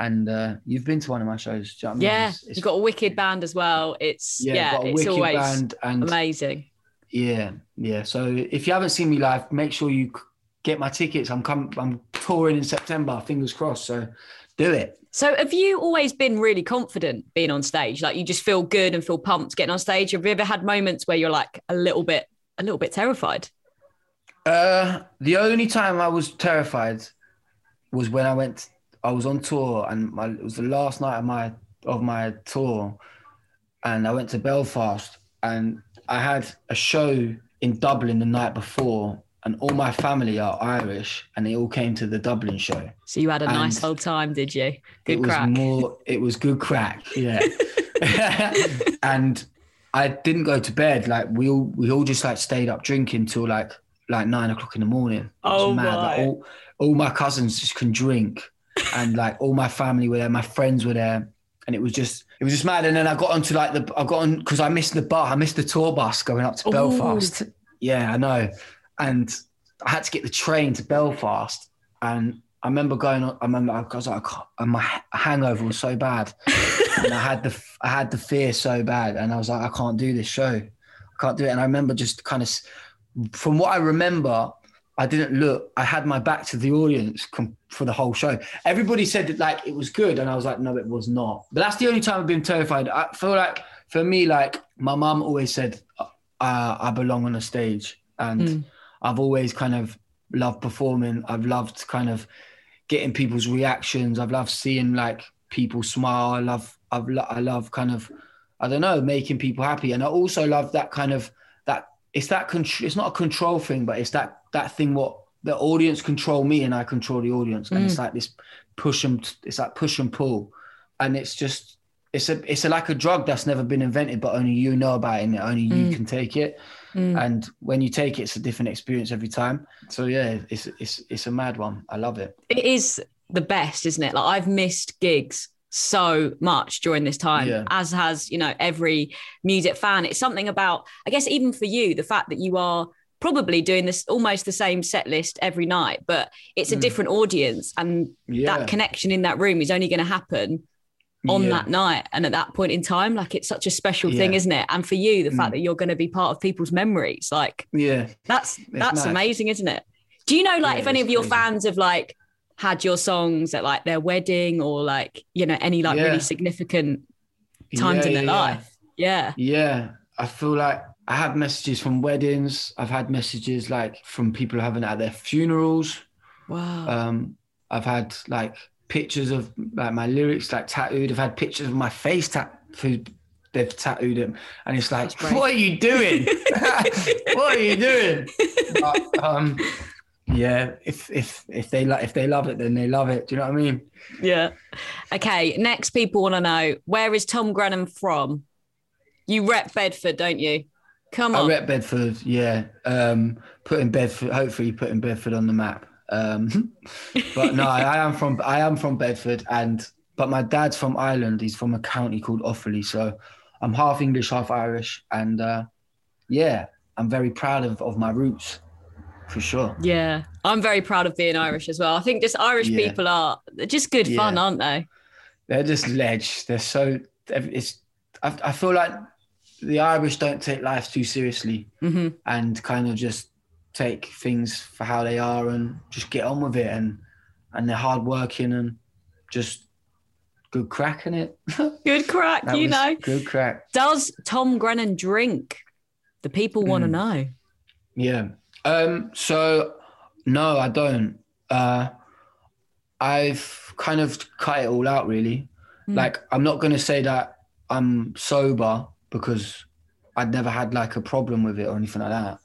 And uh, you've been to one of my shows. You know I mean? Yeah, It's- it's- you've got a wicked band as well. It's yeah, yeah, it's always amazing. Yeah, yeah. So if you haven't seen me live, make sure you get my tickets. I'm com- I'm touring in September. Fingers crossed. So do it. So have you always been really confident being on stage? Like you just feel good and feel pumped getting on stage? Have you ever had moments where you're like a little bit a little bit terrified? Uh, the only time I was terrified was when I went. I was on tour, and my, it was the last night of my of my tour, and I went to Belfast, and I had a show in Dublin the night before, and all my family are Irish, and they all came to the Dublin show. So you had a nice And old time, did you? Good it was more it was good crack yeah and i didn't go to bed like we all we all just like stayed up drinking till like like nine o'clock in the morning Oh mad. Like, all, all my cousins just can drink and like all my family were there my friends were there and it was just it was just mad and then i got onto like the i got on because i missed the bar i missed the tour bus going up to Ooh. belfast yeah i know and i had to get the train to belfast and I remember going on. I remember I was like, and my hangover was so bad, and I had the I had the fear so bad, and I was like, I can't do this show, I can't do it. And I remember just kind of, from what I remember, I didn't look. I had my back to the audience com- for the whole show. Everybody said that like it was good, and I was like, no, it was not. But that's the only time I've been terrified. I feel like for me, like my mum always said, uh, I belong on a stage, and I've always kind of loved performing. I've loved kind of getting people's reactions. I've loved seeing like people smile. I love, I've, lo- I love kind of, I don't know, making people happy. And I also love that kind of that. It's that control. It's not a control thing, but it's that that thing what the audience control me and I control the audience, and it's mm. like this push and it's like push and pull, and it's just. It's a it's a, like a drug that's never been invented, but only you know about it, and only you mm. can take it. Mm. And when you take it, it's a different experience every time. So yeah, it's it's it's a mad one. I love it. It is the best, isn't it? Like I've missed gigs so much during this time, Yeah. as has, you know, every music fan. It's something about, I guess, even for you, the fact that you are probably doing this almost the same set list every night, but it's a different audience. And Mm. Yeah. that connection in that room is only going to happen on Yeah. that night and at that point in time. Like it's such a special thing, Yeah. Mm. isn't it? And for you, the fact that you're going to be part of people's memories, like Yeah, that's that's amazing, isn't it? Do you know like Yeah, if any of your crazy. fans have like had your songs at like their wedding or like you know any like really significant times in their life? Yeah. Yeah, I feel like I have messages from weddings. I've had messages like from people having it at their funerals. Wow. Um, I've had like pictures of like my lyrics like tattooed. I've had pictures of my face tattooed. They've tattooed them, and it's like, what are you doing? what are you doing? But, um, yeah, if if if they like if they love it, then they love it. Do you know what I mean? yeah. Okay. Next, people want to know where is Tom Grennan from? You rep Bedford, don't you? Come I on. rep Bedford, yeah. Um, putting Bedford, hopefully putting Bedford on the map. Um, but no, I, I am from I am from Bedford, and but my dad's from Ireland. He's from a county called Offaly, so I'm half English, half Irish, and uh, yeah, I'm very proud of, of my roots, for sure. yeah. I'm very proud of being Irish as well. I think just Irish Yeah. people are they're just good fun, aren't they? They're just ledge. They're so. It's. I, I feel like the Irish don't take life too seriously, Mhm. and kind of just take things for how they are and just get on with it, and and they're hardworking and just good crack in it. Good crack, you know. good crack. Does Tom Grennan drink? The people want to Mm. know. Yeah. Um. So no, I don't. Uh, I've kind of cut it all out. Really. Like I'm not gonna say that I'm sober because I'd never had like a problem with it or anything like that.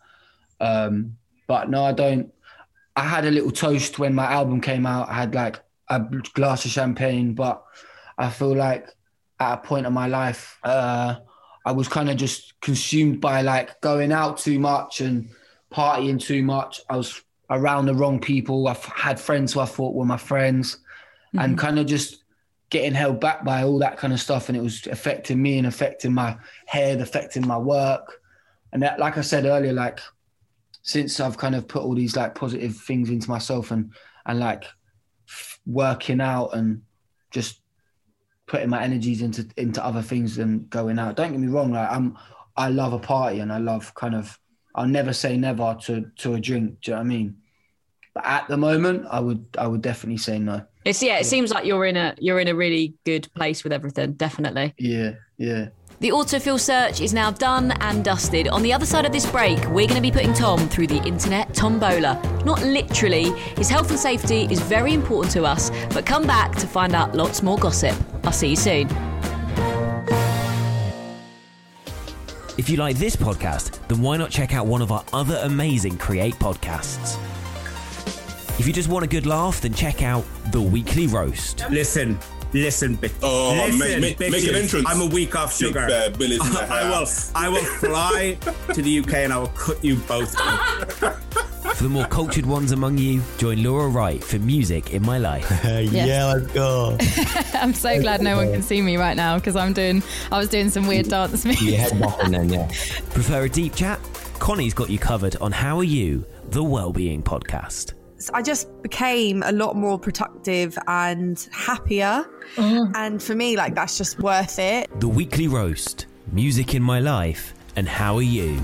Um. But no, I don't. I had a little toast when my album came out. I had like a glass of champagne, but I feel like at a point in my life, uh, I was kind of just consumed by like going out too much and partying too much. I was around the wrong people. I've had friends who I thought were my friends and kind of just getting held back by all that kind of stuff. And it was affecting me and affecting my head, affecting my work. And that, like I said earlier, like since I've kind of put all these like positive things into myself and, and like working out and just putting my energies into into other things than going out. Don't get me wrong, like I'm I love a party and I love kind of I'll never say never to to a drink. Do you know what I mean? But at the moment, I would I would definitely say no. It's yeah, it seems like you're in a you're in a really good place with everything, definitely. Yeah, yeah. The autofill search is now done and dusted. On the other side of this break, we're going to be putting Tom through the internet tombola. Not literally, his health and safety is very important to us, but come back to find out lots more gossip. I'll see you soon. If you like this podcast, then why not check out one of our other amazing Create podcasts? If you just want a good laugh, then check out The Weekly Roast. Listen, listen, bitch. Oh, listen, make- make- make an entrance. I'm a week off Big sugar. Bear Billy's I will. I will fly to the UK and I will cut you both. For the more cultured ones among you, join Laura Wright for Music in My Life. Yeah, let's go. I'm so glad no one can see me right now because I'm doing. I was doing some weird dance moves. You head bopping then, yeah. Prefer a deep chat? Connie's got you covered on How Are You, the Wellbeing Podcast. I just became a lot more productive and happier. Mm-hmm. And for me, like that's just worth it. The Weekly Roast, Music in My Life, and How Are You?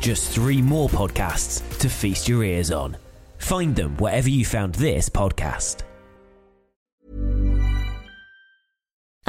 Just three more podcasts to feast your ears on. Find them wherever you found this podcast.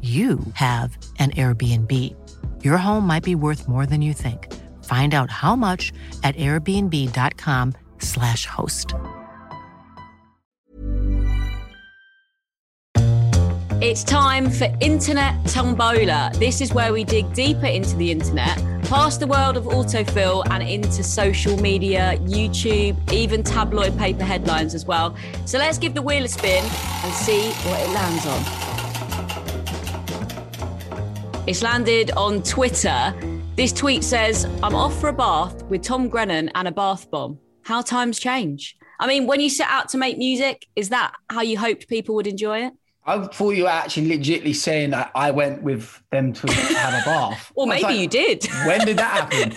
you have an Airbnb. Your home might be worth more than you think. Find out how much at airbnb.com/slash host. It's time for Internet Tombola. This is where we dig deeper into the internet, past the world of autofill and into social media, YouTube, even tabloid paper headlines as well. So let's give the wheel a spin and see what it lands on. It's landed on Twitter. This tweet says, I'm off for a bath with Tom Grennan and a bath bomb. How times change. I mean, when you set out to make music, is that how you hoped people would enjoy it? I thought you were actually legitly saying that I went with them to have a bath. Well, maybe like, you did. When did that happen?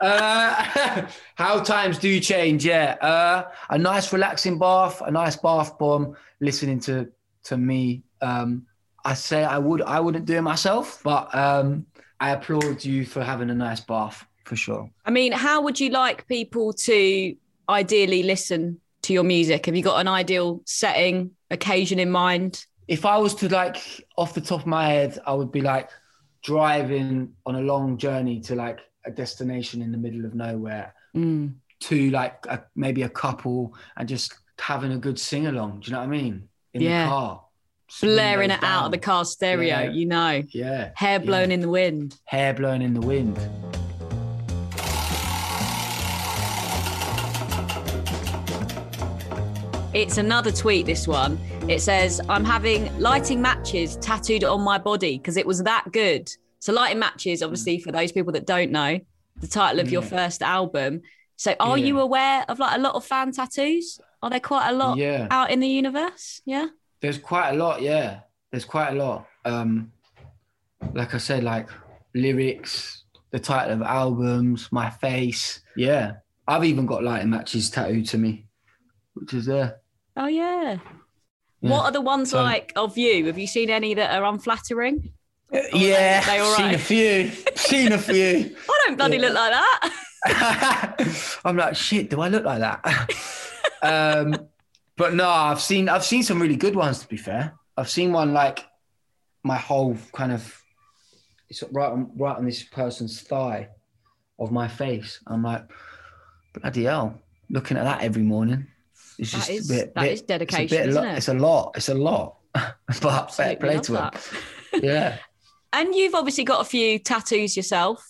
uh, how times do change, yeah. Uh, a nice relaxing bath, a nice bath bomb, listening to to me. Um, I say I would I wouldn't do it myself, but um, I applaud you for having a nice bath for sure. I mean, how would you like people to ideally listen to your music? Have you got an ideal setting, occasion in mind? If I was to like off the top of my head, I would be like driving on a long journey to like a destination in the middle of nowhere Mm. to like a, maybe a couple and just having a good sing along. Do you know what I mean? In Yeah. the car. Blaring it out of the car stereo, Yeah. you know. Yeah. Hair blown in the wind. Hair blown in the wind. It's another tweet, this one. It says, I'm having lighting matches tattooed on my body because it was that good. So, lighting matches, obviously, for those people that don't know, the title of your first album. So, are Yeah. you aware of like a lot of fan tattoos? Are there quite a lot Yeah. out in the universe? Yeah. There's quite a lot, yeah. There's quite a lot. Um, like I said, like lyrics, the title of albums, my face. Yeah. I've even got lighting matches tattooed to me, which is there. Oh, yeah. Yeah. What are the ones So- like of you? Have you seen any that are unflattering? yeah. they all Seen a few. Seen a few. I don't bloody Yeah. look like that. I'm like, shit, do I look like that? um, but no, I've seen I've seen some really good ones to be fair. I've seen one like my whole kind of it's right on right on this person's thigh of my face. I'm like, bloody hell, looking at that every morning. It's That just is- a bit, that bit- is it's a dedication, bit isn't lot, it? It's a lot. It's a lot. but fair play to him. that. Yeah. And you've obviously got a few tattoos yourself.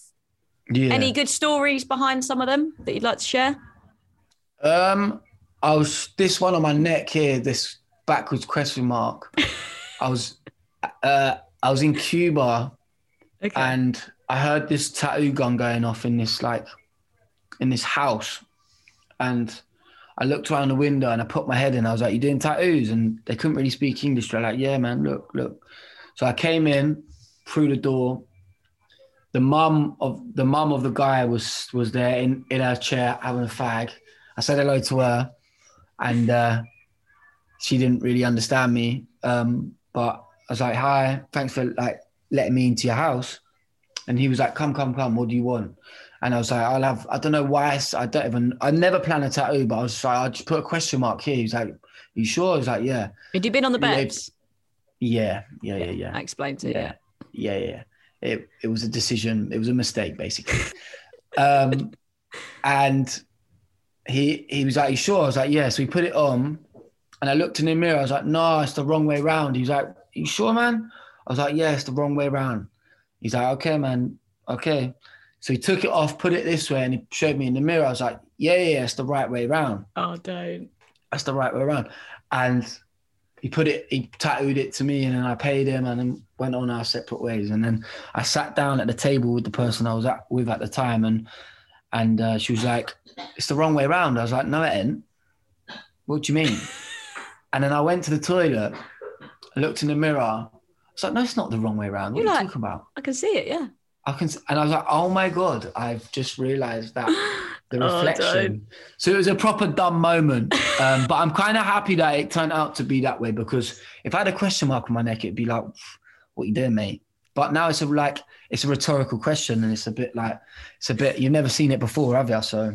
Yeah. Any good stories behind some of them that you'd like to share? Um, I was this one on my neck here, this backwards question mark. I was, uh, I was in Cuba, and I heard this tattoo gun going off in this like, in this house, and I looked around the window and I put my head in. I was like, "You doing tattoos?" And they couldn't really speak English. They're like, "Yeah, man. Look, look." So I came in through the door. The mum of the mum of the guy was was there in in her chair having a fag. I said hello to her, and uh, she didn't really understand me. Um, but I was like, "Hi, thanks for like letting me into your house." And he was like, "Come, come, come. What do you want?" And I was like, "I'll have." I don't know why. I don't even. I never plan a tattoo, but I was like, I just put a question mark here. He's like, "You sure?" I was like, "Yeah." Had you been on the Yeah, beds? Yeah, yeah, yeah, yeah. I explained it. Yeah, yeah, yeah. It it was a decision. It was a mistake, basically. um, and he he was like, "You sure?" I was like, "Yeah." So we put it on, and I looked in the mirror. I was like, "No, it's the wrong way round." He was like, "You sure, man?" I was like, "Yeah, it's the wrong way round." He's like, "Okay, man. Okay." So he took it off, put it this way, and he showed me in the mirror. I was like, "Yeah, yeah, yeah it's the right way round." Oh, don't. that's the right way around. And he put it, he tattooed it to me, and then I paid him, and then went on our separate ways. And then I sat down at the table with the person I was at with at the time, and and uh, she was like, "It's the wrong way around." I was like, "No, it ain't." What do you mean? and then I went to the toilet, I looked in the mirror. I was like, "No, it's not the wrong way around. What You're are you talking about?" I can see it. Yeah. I can, and I was like, "Oh my god!" I've just realised that the reflection. Oh, reflection. so it was a proper dumb moment, um, but I'm kind of happy that it turned out to be that way because if I had a question mark on my neck, it'd be like, "What you doing, mate?" But now it's like it's a rhetorical question, and it's a bit like it's a bit you've never seen it before, have you? So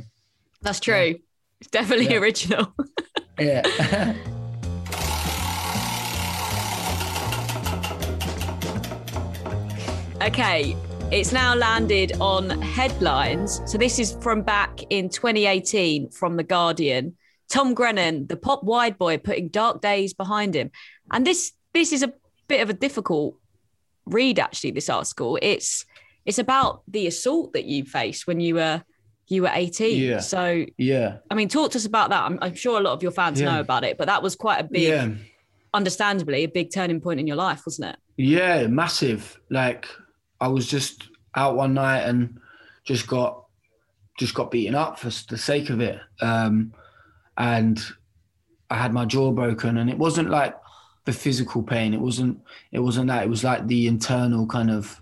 That's true. It's definitely Yeah. original. yeah. Okay, it's now landed on headlines. So this is from back in 2018 from The Guardian. Tom Grennan, the pop wide boy, putting dark days behind him. And this this is a bit of a difficult read actually, this article. It's it's about the assault that you faced when you were you were 18. Yeah. So yeah. I mean, talk to us about that. I'm, I'm sure a lot of your fans Yeah. know about it, but that was quite a big, Yeah. understandably, a big turning point in your life, wasn't it? Yeah, massive. Like I was just out one night and just got just got beaten up for the sake of it. Um, and I had my jaw broken, and it wasn't like the physical pain. It wasn't. It wasn't that. It was like the internal kind of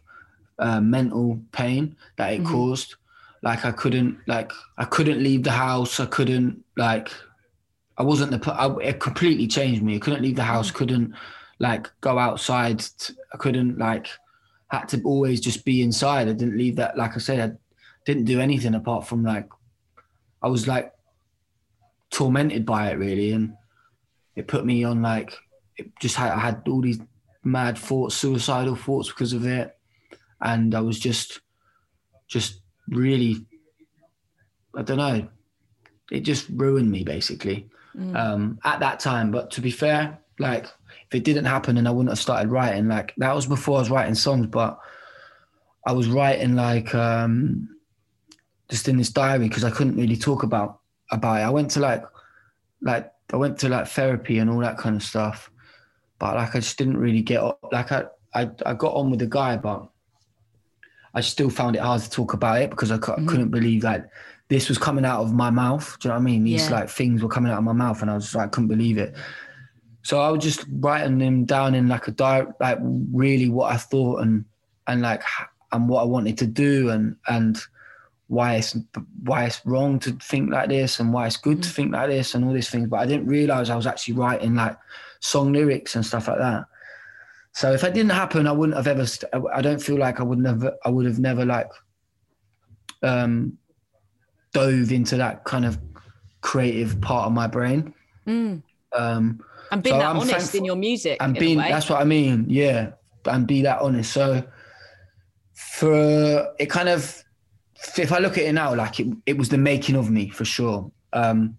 uh, mental pain that it Mhm. caused. Like I couldn't. Like I couldn't leave the house. I couldn't. Like I wasn't the. I, it completely changed me. I couldn't leave the house. Couldn't like go outside. t- I couldn't like had to always just be inside. I didn't leave that. Like I said, I didn't do anything apart from like I was like tormented by it really, and it put me on like just had I had all these mad thoughts, suicidal thoughts because of it, and I was just just really I don't know. It just ruined me basically Mm. um, at that time. But to be fair, like if it didn't happen and I wouldn't have started writing, like that was before I was writing songs, but I was writing like um, just in this diary because I couldn't really talk about about it. I went to like like I went to like therapy and all that kind of stuff, but like I just didn't really get up. like I I, I got on with the guy, but I still found it hard to talk about it because I Mm-hmm. couldn't believe that this was coming out of my mouth. Do you know what I mean? These Yeah. like things were coming out of my mouth, and I was like, couldn't believe it. So I was just writing them down in like a diary, like really what I thought and and like and what I wanted to do and and why it's why it's wrong to think like this and why it's good to think like this and all these things. But I didn't realize I was actually writing like song lyrics and stuff like that. So if that didn't happen, I wouldn't have ever. St- I don't feel like I would never. I would have never like um, dove into that kind of creative part of my brain. Mm. Um, And being so that I'm honest thankful- in your music. and being that's what I mean, yeah, and be that honest. So for it kind of, if I look at it now, like it, it was the making of me for sure. Um,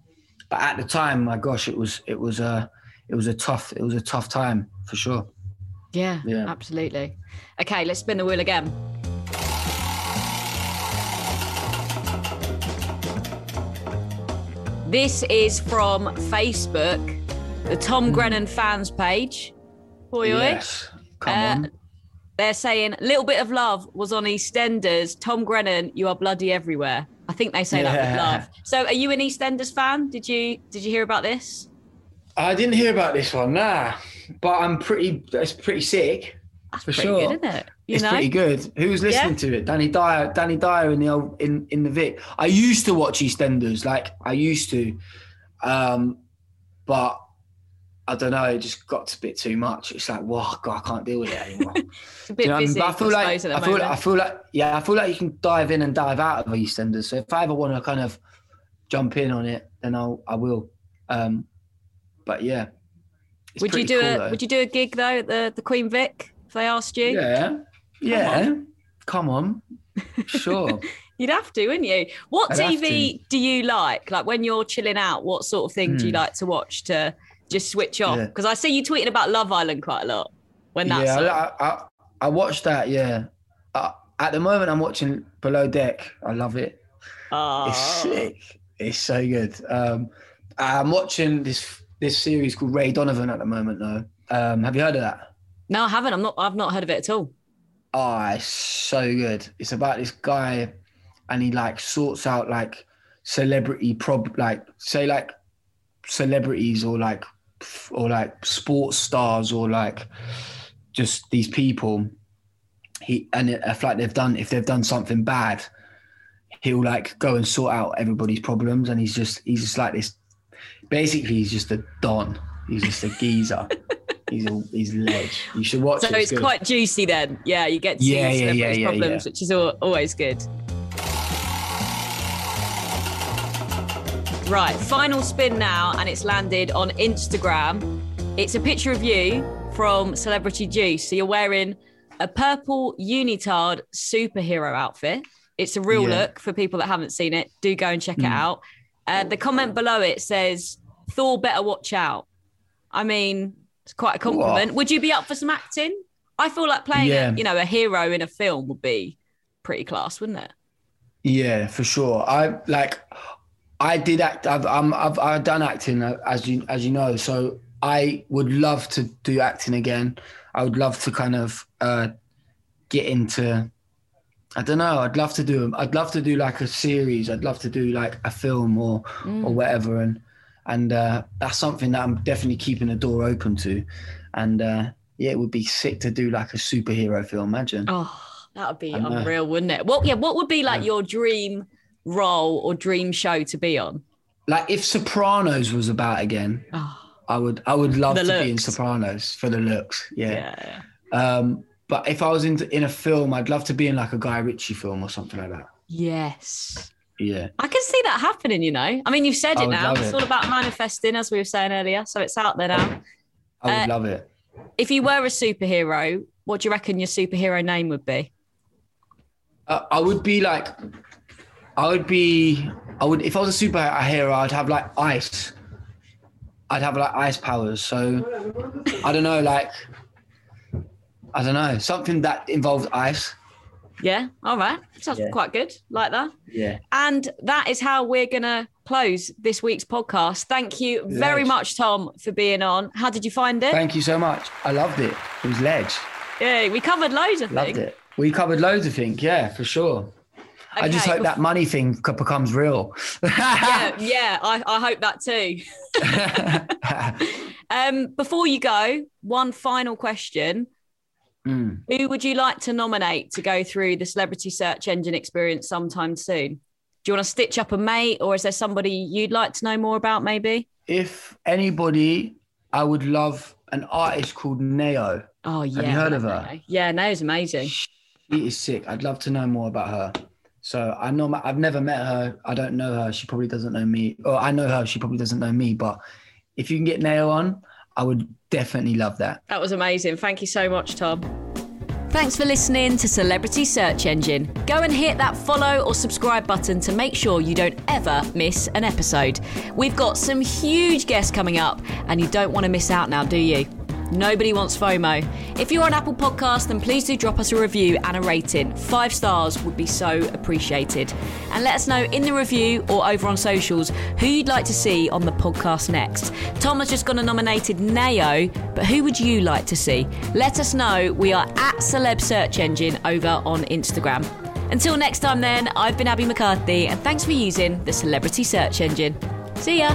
but at the time, my gosh, it was it was a it was a tough it was a tough time for sure. Yeah, Yeah. absolutely. Okay, let's spin the wheel again. This is from Facebook, the Tom Grennan fans page. Oi. Yes, come Uh, on. They're saying little bit of love was on EastEnders. Tom Grennan, you are bloody everywhere. I think they say that with love. So, are you an EastEnders fan? Did you did you hear about this? I didn't hear about this one, nah. But I'm pretty. It's pretty sick. That's for pretty sure. good, isn't it? You it's know? pretty good. Who's listening Yeah. to it? Danny Dyer. Danny Dyer in the old in in the Vic. I used to watch EastEnders, like I used to, um, but I don't know. It just got a bit too much. It's like, wow, God, I can't deal with it anymore. It's a bit you know what I mean? busy. I feel like suppose, at the I feel like, I feel like yeah, I feel like you can dive in and dive out of EastEnders. So if I ever want to kind of jump in on it, then I'll I will. Um, but yeah, would you do cool, a though. Would you do a gig though at the the Queen Vic if they asked you? Yeah, yeah. Come on, sure. You'd have to, wouldn't you? What I'd TV do you like? Like when you're chilling out, what sort of thing do you Hmm. like to watch to just switch off? Yeah. Because I see you tweeting about Love Island quite a lot. When that's yeah, on. I, I, I watched that. Yeah, uh, at the moment I'm watching Below Deck. I love it. Oh. It's sick. It's so good. Um, I'm watching this this series called Ray Donovan at the moment. Though, um, have you heard of that? No, I haven't. I'm not. I've not heard of it at all. Oh, it's so good. It's about this guy, and he like sorts out like celebrity prob like say like celebrities or like or like sports stars or like just these people. He and if like they've done if they've done something bad, he'll like go and sort out everybody's problems, and he's just he's just like this. Basically, he's just a don. He's just a geezer. he's a he's ledge. You should watch So it. it's good. quite juicy then. Yeah, you get to Yeah, see yeah, yeah, yeah, problems, yeah. which is al- always good. Right, final spin now, and it's landed on Instagram. It's a picture of you from Celebrity Juice. So you're wearing a purple unitard superhero outfit. It's a real Yeah. look for people that haven't seen it. Do go and check it Mm. out. Uh, the comment below it says, Thor better watch out. I mean, it's quite a compliment. Would you be up for some acting? I feel like playing, Yeah. a, you know, a hero in a film would be pretty class, wouldn't it? Yeah, for sure. I like. I did act. I've I'm, I've I've done acting uh, as you as you know. So I would love to do acting again. I would love to kind of uh, get into. I don't know. I'd love to do. I'd love to do like a series. I'd love to do like a film or Mm. or whatever. And and uh, that's something that I'm definitely keeping the door open to. And uh, yeah, it would be sick to do like a superhero film. Imagine. Oh, that would be unreal, wouldn't it? What? Yeah. What would be like your dream role or dream show to be on? like if Sopranos was about again, I would I would love The to be in. Sopranos for the looks. Yeah. Yeah. Um, but if I was in in a film, I'd love to be in like a Guy Ritchie film or something like that. Yes. Yeah. I can see that happening, you know. I mean, you've said I it now. It's it. all about manifesting, as we were saying earlier. So it's out there now. I would Uh, love it. If you were a superhero, what do you reckon your superhero name would be? Uh, I would be like, I would be, I would if I was a superhero, I'd have like ice. I'd have like ice powers. So I don't know, like I don't know, something that involves ice. Yeah. All right. Sounds Yeah. quite good. Like that. Yeah. And that is how we're going to close this week's podcast. Thank you very much, Tom, for being on. How did you find it? Thank you so much. I loved it. It was ledge. Yeah, we covered loads of Loved things. it. We covered loads of things. Yeah, for sure. I just hope that money thing becomes real. yeah, yeah, I, I hope that too. um, before you go, one final question. Mm. Who would you like to nominate to go through the celebrity search engine experience sometime soon? Do you want to stitch up a mate, or is there somebody you'd like to know more about, maybe? If anybody, I would love an artist called Nao. Oh, yeah. Have you heard of her? Yeah, Nao's amazing. She is sick. I'd love to know more about her. So I know I've never met her. I don't know her. She probably doesn't know me. Or I know her. She probably doesn't know me. But if you can get Nao on, I would definitely love that. That was amazing. Thank you so much, Tom. Thanks for listening to Celebrity Search Engine. Go and hit that follow or subscribe button to make sure you don't ever miss an episode. We've got some huge guests coming up, and you don't want to miss out now, do you? Nobody wants FOMO. If you're on Apple Podcast, then please do drop us a review and a rating. Five stars would be so appreciated. And let us know in the review or over on socials who you'd like to see on the podcast next. Tom has just gone and nominated Nao, but who would you like to see? Let us know. We are at Celeb Search Engine over on Instagram. Until next time, then, I've been Abbie McCarthy, and thanks for using the Celebrity Search Engine. See ya.